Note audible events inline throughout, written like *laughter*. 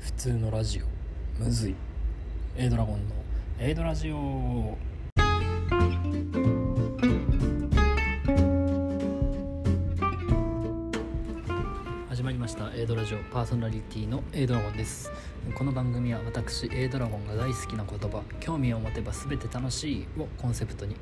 普通のラジオ。むずい。A ドラゴンの。A ドラジオ。始まりました。A ドラジオ。パーソナリティの A ドラゴンです。この番組は私 A ドラゴンが大好きな言葉。興味を持てば全て楽しい。をコンセプトに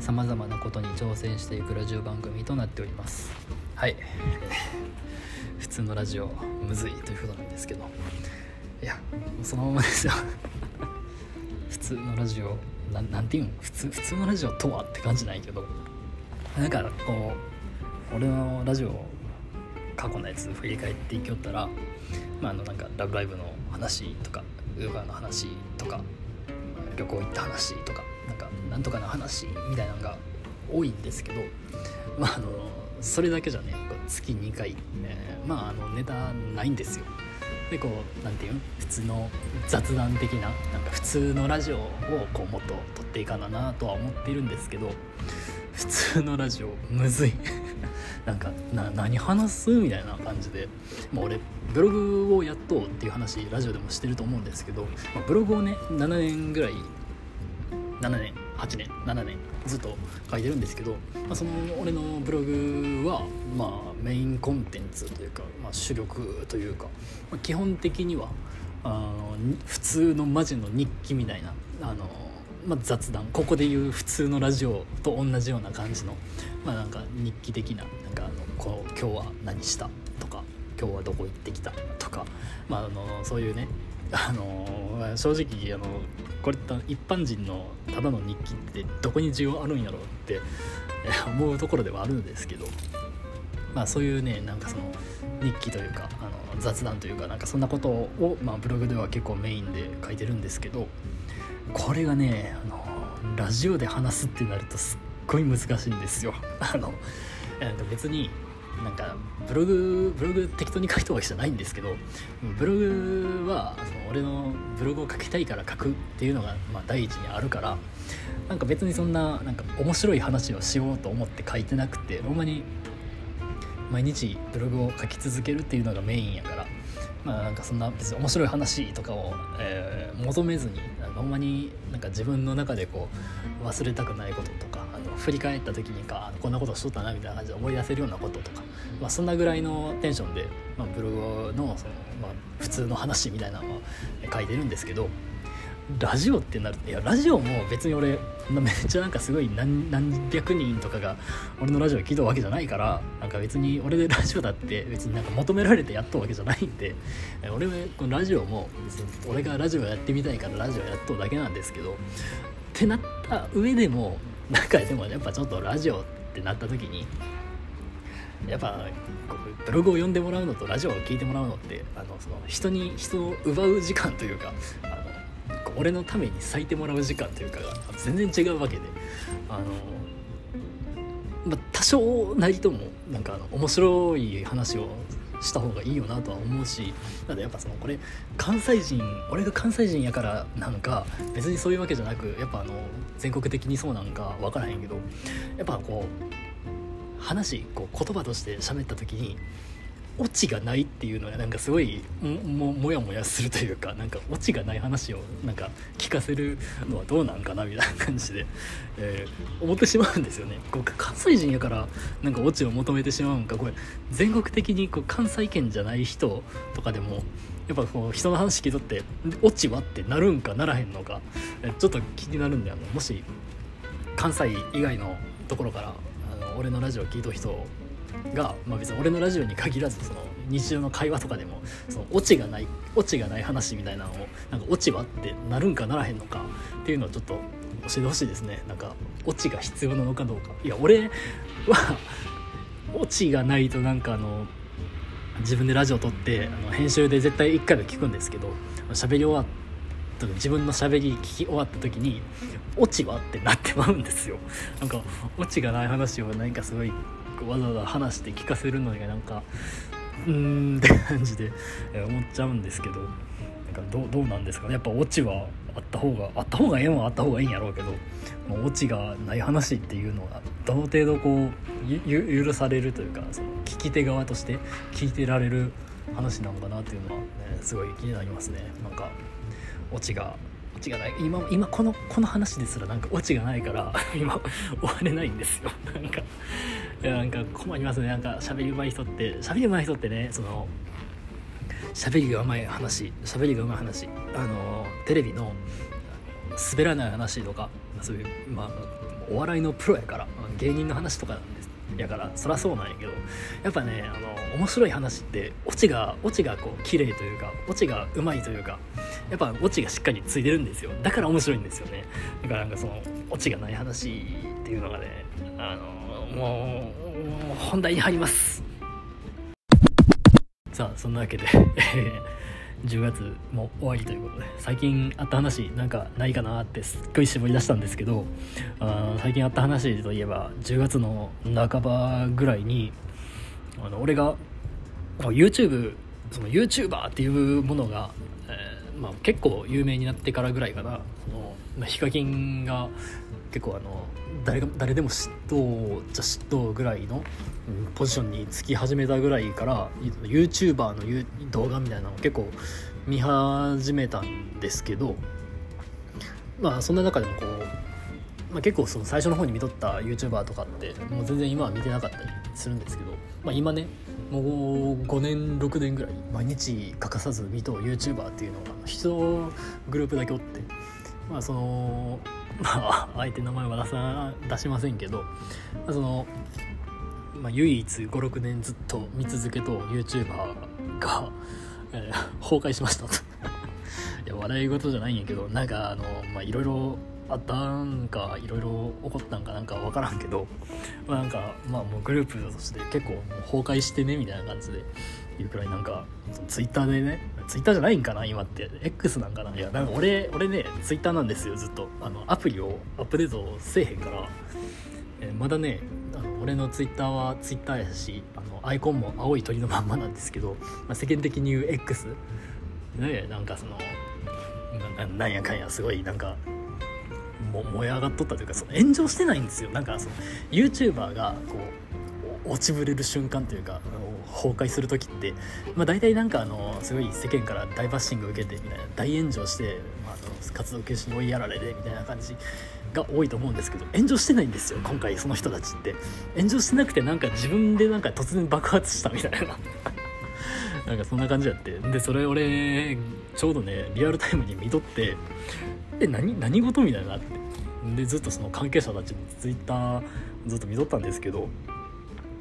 さまざまなことに挑戦していくラジオ番組となっております。はい。普通のラジオ。むずいということなんですけどそのままですよ *laughs* 普通のラジオななんていうん？普通普通のラジオとはって感じないけどなんかこう俺のラジオ過去のやつ振り返っていきよったら、まあ、あのなんか「ラブライブ!」の話とかウーバーの話とか旅行行った話とかなんかなんとかの話みたいなのが多いんですけどまああのそれだけじゃね月2回、え、まああのネタないんですよ。でこうなんていう普通の雑談的ななんか普通のラジオをこうもっと撮っていかななとは思っているんですけど普通のラジオむずい。*laughs* なんかな何話すみたいな感じで、まあ、俺ブログをやっとうっていう話ラジオでもしてると思うんですけど、まあ、ブログをね7年ぐらい7年8年7年ずっと書いてるんですけど、まあ、その俺のブログはまあメインコンテンツというか、まあ、主力というか、まあ、基本的にはあの普通のマジの日記みたいなあの、まあ、雑談。ここでいう普通のラジオと同じような感じの、まあ、なんか日記的ななんかあのこう今日は何したとか今日はどこ行ってきたとか、まあ、あのそういうねあの正直あのこれ一般人のただの日記ってどこに需要あるんやろうって思うところではあるんですけどまあそういうねなんかその日記というかあの雑談というかなんかそんなことを、まあ、ブログでは結構メインで書いてるんですけどこれがねあのラジオで話すってなるとすっごい難しいんですよ。あの別になんかブログブログ適当に書いたわけじゃないんですけどブログはその俺のブログを書きたいから書くっていうのがまあ第一にあるからなんか別にそんななんか面白い話をしようと思って書いてなくてほんまに毎日ブログを書き続けるっていうのがメインやからまあなんかそんな別に面白い話とかを、えー、求めずにほんまになんか自分の中でこう忘れたくないこととか振り返った時にかこんなことしとったなみたいな感じで思い出せるようなこととか、まあ、そんなぐらいのテンションで、まあ、ブログのその、まあ、普通の話みたいなのを書いてるんですけどラジオってなるいやラジオも別に俺めっちゃなんかすごい何何百人とかが俺のラジオ聞いたわけじゃないからなんか別に俺でラジオだって別になんか求められてやっとうわけじゃないんで俺はこのラジオも別に俺がラジオやってみたいからラジオやっとうだけなんですけどってなった上でもなんかでもやっぱちょっとラジオってなった時にやっぱブログを読んでもらうのとラジオを聴いてもらうのってあのその人に人を奪う時間というかあの俺のために咲いてもらう時間というかが全然違うわけであの、まあ、多少なりともなんかあの面白い話をした方がいいよなとは思うしだってやっぱそのこれ関西人俺が関西人やからなのか別にそういうわけじゃなくやっぱあの全国的にそうなんか分からへんけどやっぱこう話こう言葉として喋った時にオチがないっていうのはなんかすごいももやもやするというかなんかオチがない話をなんか聞かせるのはどうなんかなみたいな感じで、えー、思ってしまうんですよね。*laughs* こう関西人やからなんかオチを求めてしまうんかこれ全国的にこう関西圏じゃない人とかでもやっぱこう人の話聞いとってオチはってなるんかならへんのかちょっと気になるんであのもし関西以外のところからあの俺のラジオ聞いとる人が、まあ、別に俺のラジオに限らずその日常の会話とかでもそのオチがないオチがない話みたいなのをなんかオチはってなるんかならへんのかっていうのをちょっと教えてほしいですねなんかオチが必要なのかどうかいや俺はオチがないとなんかあの自分でラジオ撮ってあの編集で絶対1回は聞くんですけど喋り終わった自分の喋り聞き終わった時にオチはってなってまうんですよ。なんかオチがない話を何かすごいわざわざ話して聞かせるのがなんかうーんって感じで思っちゃうんですけどなんかどどうなんですかね。やっぱオチはあった方があった方がええもんあった方がいいんやろうけどもうオチがない話っていうのはどの程度こう許されるというかその聞き手側として聞いてられる話なのかなっていうのは、ね、すごい気になりますね。なんかオチがオチがない。今今このこの話ですらなんかオチがないから *laughs* 今終われないんですよ。なんかいやなんか困りますね。なんか喋り上手い人って喋り上手い人ってねその喋りがうまい話喋りがうまい話。あのテレビの滑らない話とかそういうまあお笑いのプロやから芸人の話とかなんです。やからそりゃそうなんやけどやっぱねあの面白い話ってオチがオチがこう綺麗というかオチがうまいというかやっぱオチがしっかりついてるんですよ。だから面白いんですよね。だからなんかそのオチがない話っていうのがねあのもう本題に入ります。さあそんなわけで *laughs* 10月も終わりということで最近あった話なんかないかなってすっごい絞り出したんですけどあ最近あった話といえば10月の半ばぐらいにあの俺が YouTube その YouTuber っていうものが、まあ、結構有名になってからぐらいかな。その、まあ、ヒカキンが結構あの誰が誰でも嫉妬じゃ嫉妬ぐらいの、ポジションにつき始めたぐらいから YouTuber の動画みたいなのを結構見始めたんですけどまあそんな中でもこう、まあ、結構その最初の方に見とった YouTuber とかってもう全然今は見てなかったりするんですけど、まあ、今ねもう5年6年ぐらい毎日欠かさず見と YouTuber っていうのが一グループだけおってまあその *laughs* まあ相手名前は出さ出しませんけど、まあ、その、まあ、唯一56年ずっと見続けと YouTuber が、えー、崩壊しましたと。*laughs* いや笑い事じゃないんやけどなんかあのまあいろいろあったんかいろいろ起こったんかなんか分からんけど、まあ、なんかまあもうグループとして結構もう崩壊してねみたいな感じでいうくらいなんかツイッターでねツイッターじゃないんかな今って。X なんかな。いやなんか俺俺ねツイッターなんですよずっと。あのアプリをアップデートせえへんから、えー、まだねあの俺のツイッターはツイッターやしあのアイコンも青い鳥のまんまなんですけど、まあ、世間的に言う X ねなんかそのなんやかんやすごいなんかも燃え上がっとったというかその炎上してないんですよ。なんかその YouTuber がこう落ちぶれる瞬間というか崩壊する時って、まあ、大体なんかあのすごい世間から大バッシング受けてみたいな大炎上して、まあ、あの活動休止に追いやられてみたいな感じが多いと思うんですけど炎上してないんですよ今回その人たちって。炎上してなくてなんか自分でなんか突然爆発したみたいな。なんかそんな感じやって。でそれ俺ちょうどねリアルタイムに見とってえ何何事みたいなって。でずっとその関係者たちのツイッターずっと見とったんですけど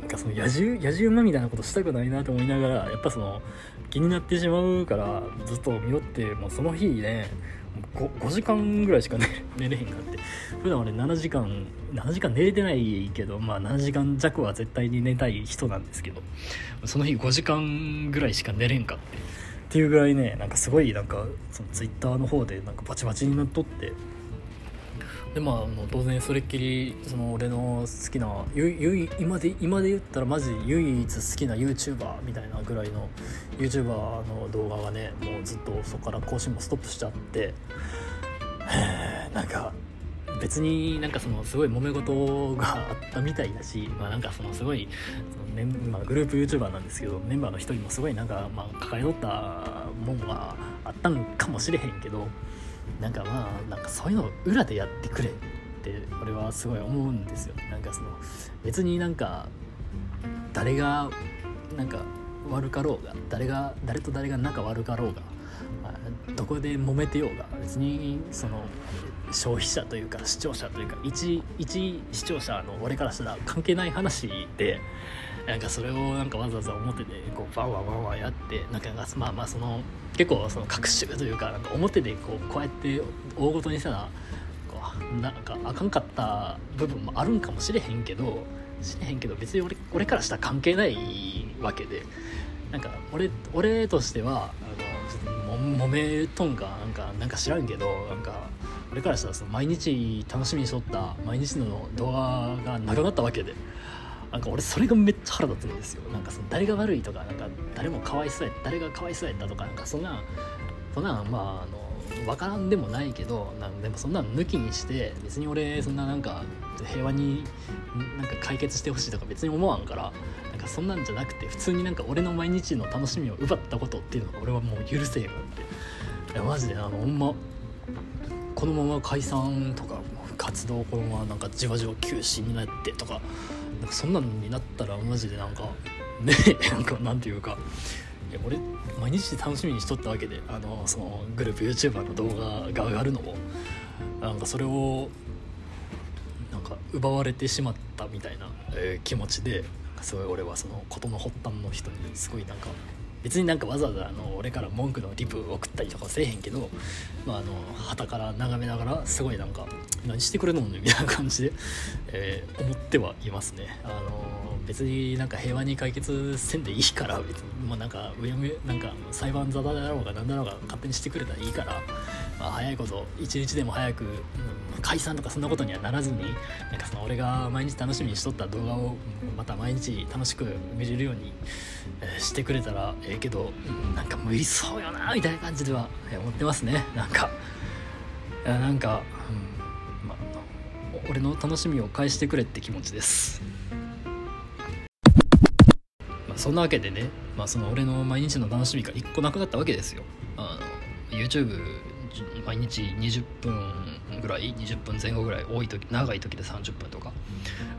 なんかその野獣野獣馬みたいなことしたくないなと思いながらやっぱその気になってしまうからずっと見よってもうその日ね 5, 5時間ぐらいしか寝 *laughs* 寝れへんかって。普段俺7時間7時間寝れてないけどまあ7時間弱は絶対に寝たい人なんですけどその日5時間ぐらいしか寝れんかって。っていうぐらいねなんかすごいなんかそのツイッターの方でなんかバチバチになっとって。でまあもう当然それっきりその俺の好きなゆ今で今で言ったらマジ唯一好きな YouTuber みたいなぐらいの YouTuber の動画がねもうずっとそこから更新もストップしちゃって。*sighs* なんか別になんかそのすごい揉め事があったみたいだし、まあ、なんかそのすごいそのメン、まあ、グループ YouTuber なんですけどメンバーの一人もすごいなんか、まあ、抱えとったもんがあったんかもしれへんけどなんかまあなんかそういうのを裏でやってくれって俺はすごい思うんですよ。なんかその別になんか誰がなんか悪かろうが誰が誰と誰が仲悪かろうが、どこで揉めてようが別にその消費者というか視聴者というか一一視聴者の俺からしたら関係ない話でなんかそれをなんかわざわざ表でこうバンバンバンバンやってなんかまあまあその結構その学習というかなんか表でこうこうやって大ごとにしたらこうなんかあかんかった部分もあるんかもしれへんけどしれへんけど別に俺俺からしたら関係ないわけでなんか俺俺としてはあのも揉めとんかなんかなんか知らんけどなんか俺からしたらその毎日楽しみにしとった毎日の動画がなくなったわけで。なんか俺それがめっちゃ腹立つんですよなんかその誰が悪いとかなんか誰もかわいそうや誰がかわいそうやったとかなんかそんなそんなまああの分からんでもないけどなんでもそんなの抜きにして別に俺そんななんか平和になんか解決してほしいとか別に思わんからなんかそんなんじゃなくて普通になんか俺の毎日の楽しみを奪ったことっていうのが俺はもう許せへんっていやマジであのほんまこのまま解散とか活動このままなんかじわじわ休止になってとかなんかそんなんになったらマジでなんかねなんかなんていうかいや俺毎日楽しみにしとったわけであのそのグループ YouTuber の動画が上がるのをなんかそれをなんか奪われてしまったみたいな、え気持ちですごい俺はその事の発端の人にすごいなんか別になんかわざわざあの俺から文句のリプ送ったりとかせえへんけどまああの旗から眺めながらすごいなんか何してくれるのみたいな感じで、*laughs* えー思ってはいますね。あの別になんか平和に解決せんでいいから別にもうなんかうやむなんか裁判沙汰だろうが何だろうが勝手にしてくれたらいいから、まあ、早いこと一日でも早く、うん解散とかそんなことにはならずになんかその俺が毎日楽しみにしとった動画をまた毎日楽しく見れるように、えーしてくれたらええけど、うんなんか無理そうよなみたいな感じではえー思ってますねなんかいやなんか、うんまあ、俺の楽しみを返してくれって気持ちです。まあ、そんなわけでね、まあ、その俺の毎日の楽しみが1個なくなったわけですよ。あの YouTube 毎日20分ぐらい20分前後ぐらい多い時長い時で30分とか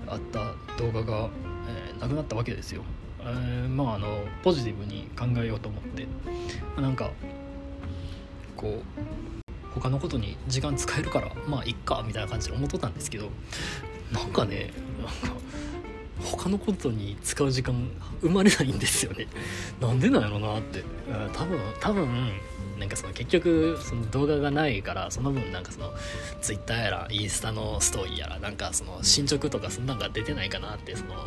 あった動画が、えーなくなったわけですよ。えーまああのポジティブに考えようと思って、まなんかこう他のことに時間使えるからまあいっかみたいな感じで思っとったんですけどなんかねなんか他のことに使う時間生まれないんですよね。*laughs* なんでなんやろなって。多分多分なんかその結局その動画がないからその分なんかそのツイッターやらインスタのストーリーやらなんかその進捗とかそんなんが出てないかなってその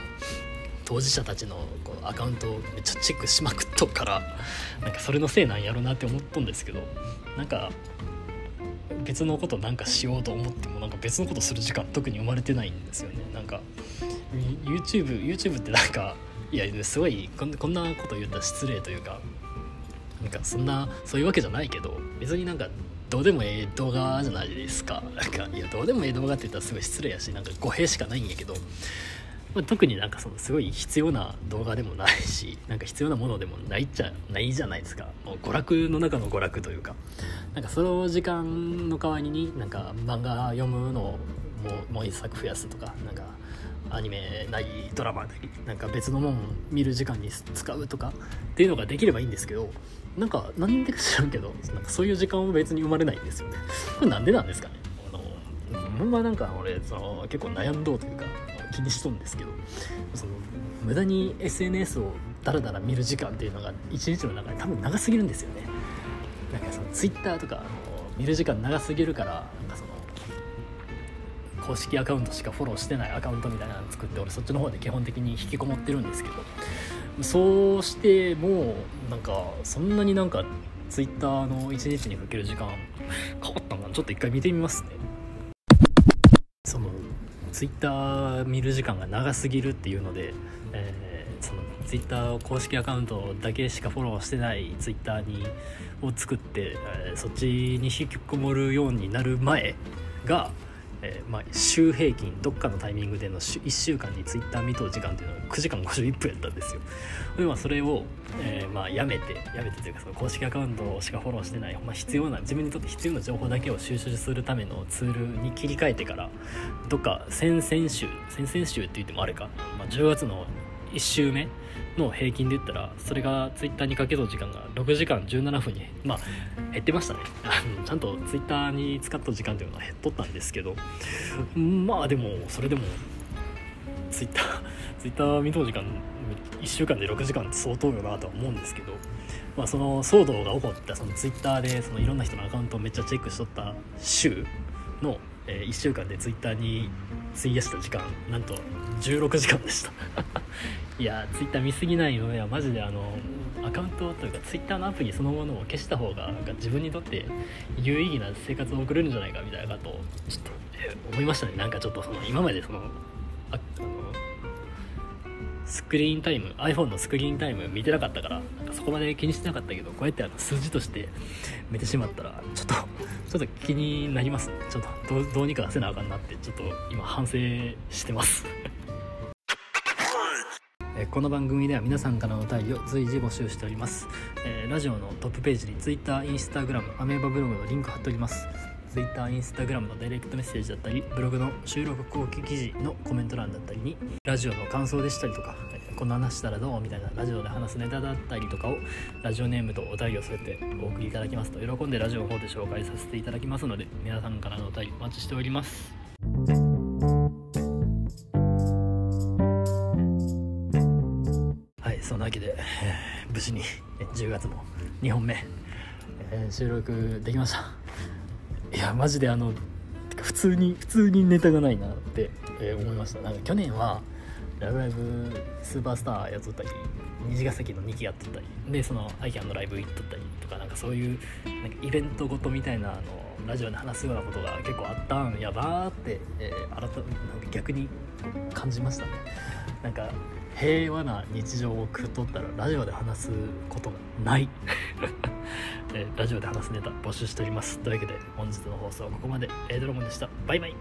当事者たちのこうアカウントをめっちゃチェックしまくっとくからなんかそれのせいなんやろなって思っとんですけどなんか別のことなんかしようと思ってもなんか別のことする時間特に生まれてないんですよね。なんか YouTube, YouTube ってなんかいやすごいこんこんなこと言ったら失礼というかなんかそんなそういうわけじゃないけど別になんかどうでもええ動画じゃないですか。なんかいやどうでもええ動画って言ったらすごい失礼やしなんか語弊しかないんやけど、まあ、特になんかそのすごい必要な動画でもないしなんか必要なものでもないっちゃないじゃないですか。もう娯楽の中の娯楽というか。なんかその時間の代わりになんか漫画読むのをもうもう一作増やすとかなんかアニメなりドラマなりなんか別のもん見る時間に使うとかっていうのができればいいんですけどなんかなんでか知らんけどなんかそういう時間も別に生まれないんですよね。これなんでなんですかね？あのほんまなんか俺その結構悩んどうというか気にしとんですけどその無駄に SNS をダラダラ見る時間っていうのが一日の中で多分長すぎるんですよね。なんかその Twitter とかあの見る時間長すぎるから公式アカウントしかフォローしてないアカウントみたいなの作って俺そっちの方で基本的に引きこもってるんですけどそうしてもなんかそんなになんか Twitter の1日にかける時間変わったんかな。ちょっと一回見てみますね。その Twitter 見る時間が長すぎるっていうので、えーその Twitter 公式アカウントだけしかフォローしてない Twitter にを作って、えーそっちに引きこもるようになる前が、えーまあ、週平均どっかのタイミングでの1週間に Twitter 見とる時間っていうのが9時間51分やったんですよ。で、まあ、それを、えーまあ、やめてやめてというかその公式アカウントしかフォローしてない、まあ、必要な自分にとって必要な情報だけを収集するためのツールに切り替えてからどっか先々週先々週って言ってもあれか、まあ、10月の1週目の平均で言ったらそれがツイッターにかけた時間が6時間17分にまあ減ってましたね。*laughs* ちゃんとツイッターに使った時間というのは減っとったんですけどまあでもそれでもツイッター *laughs* ツイッター見とる時間1週間で6時間って相当よなとは思うんですけど、まあ、その騒動が起こったそのツイッターでそのいろんな人のアカウントをめっちゃチェックしとった週の、え1週間でツイッターに費やした時間なんと16時間でした。*laughs* いやツイッター見すぎないのいやマジであのアカウントというかツイッターのアプリそのものを消した方がなんか自分にとって有意義な生活を送れるんじゃないかみたいなことをちょっと、えー思いましたね。なんかちょっとその今までそのああのスクリーンタイム iPhone のスクリーンタイム見てなかったからなんかそこまで気にしてなかったけどこうやってあの数字として見てしまったらちょっとちょっと気になります。ちょっとどうにかせなあかんなってちょっと今反省してます。えこの番組では皆さんからのお便りを随時募集しております、えーラジオのトップページに Twitter、Instagram、アメーバブログのリンク貼っております。Twitter、Instagram のダイレクトメッセージだったりブログの収録後期記事のコメント欄だったりにラジオの感想でしたりとかこんな話したらどうみたいなラジオで話すネタだったりとかをラジオネームとお便りを添えてお送りいただきますと喜んでラジオの方で紹介させていただきますので皆さんからのお便りお待ちしております。はいそんなわけで、えー無事に10月も2本目、えー収録できました。いやマジであの普通に普通にネタがないなって、えー思いました。なんか去年は「ラブライブスーパースター」やっとったり虹ヶ崎の2期やっとったりでそのアイキャンのライブ行っとったりとかなんかそういうなんかイベントごとみたいなあのラジオで話すようなことが結構あったんやなーって、えー改めなんか逆に感じましたね。なんか平和な日常を送っとったらラジオで話すことがない、*laughs* えーラジオで話すネタ募集しております。というわけで本日の放送はここまで。エイドロモンでした。バイバイ